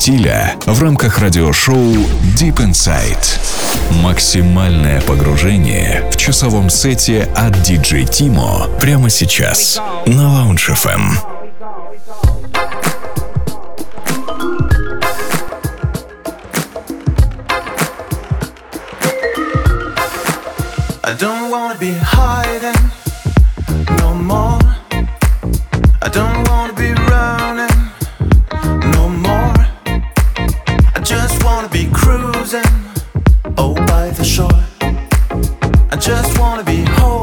стиля в рамках радиошоу Deep Inside. Максимальное погружение в часовом сете от DJ Тимо прямо сейчас на Lounge FM. I don't wanna be hiding no more. I don't cruising oh by the shore. I just wanna be holding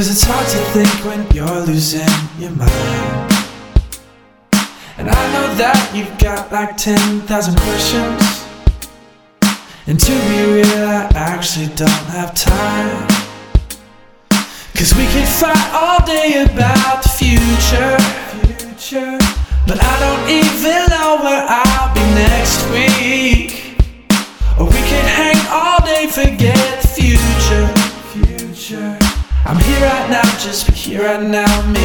Cause it's hard to think when you're losing your mind. And I know that you've got like 10,000 questions. And to be real, I actually don't have time. Cause we could fight all day about the future. But I don't even know where I'll I'm here right now, just be here right now, me.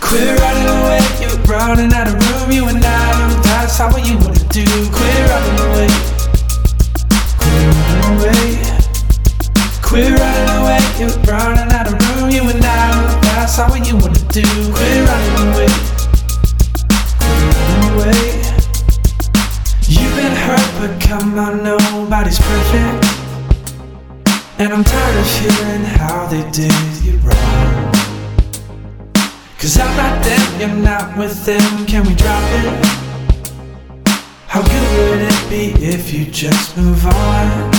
Quit running away, you're running out of room, you and I. That's how what you wanna do. Quit running away. Quit running away. Quit running away, you're running out of room, you and I. That's how what you wanna do. Quit running away. Quit running away. You've been hurt, but come on, nobody's perfect. And I'm tired of hearing how they did you wrong. Cause I'm not them, you're not with them, can we drop it? How good would it be if you just move on?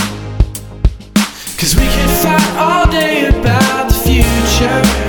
Cause we could fight all day about the future.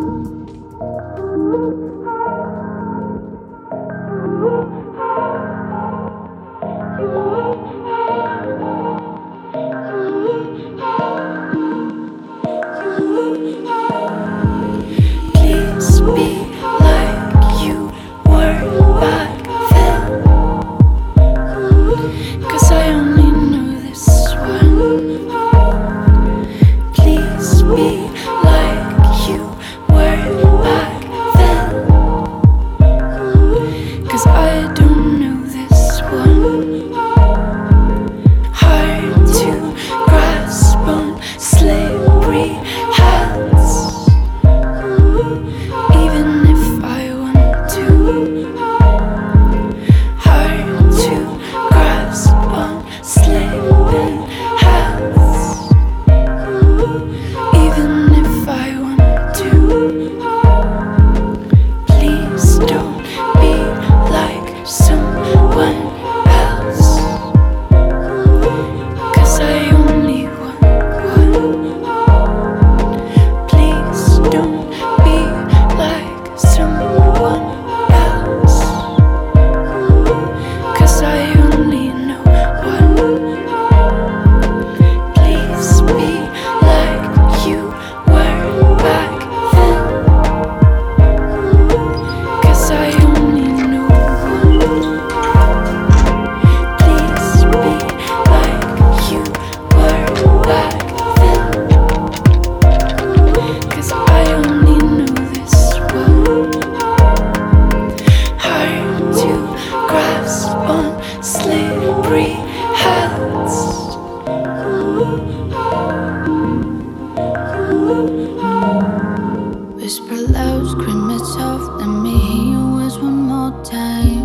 whisper loud, scream it soft. Let me hear your words one more time.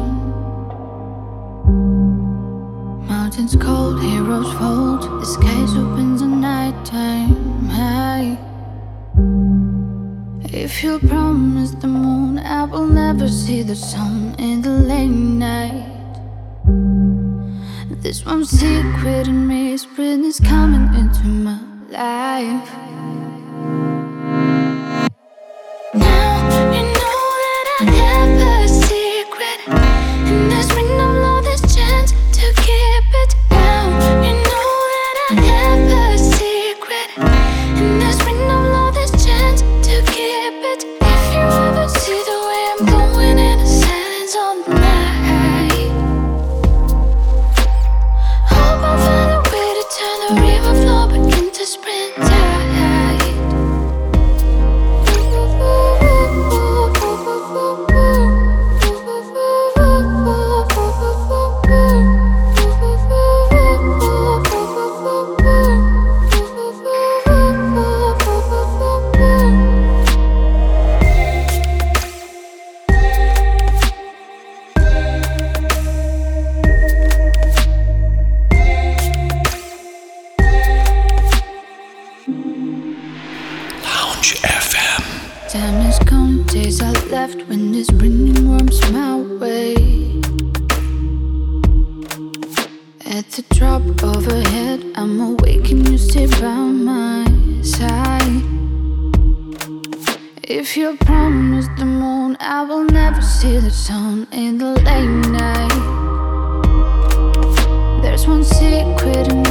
Mountains cold, heroes fold. The skies opens at night time. Hey. If you promise the moon, I will never see the sun in the late night. This one secret in me is coming into my life. see the sun in the late night. There's one secret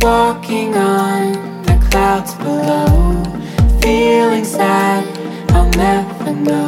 Walking on the clouds below, feelings that I'll never know.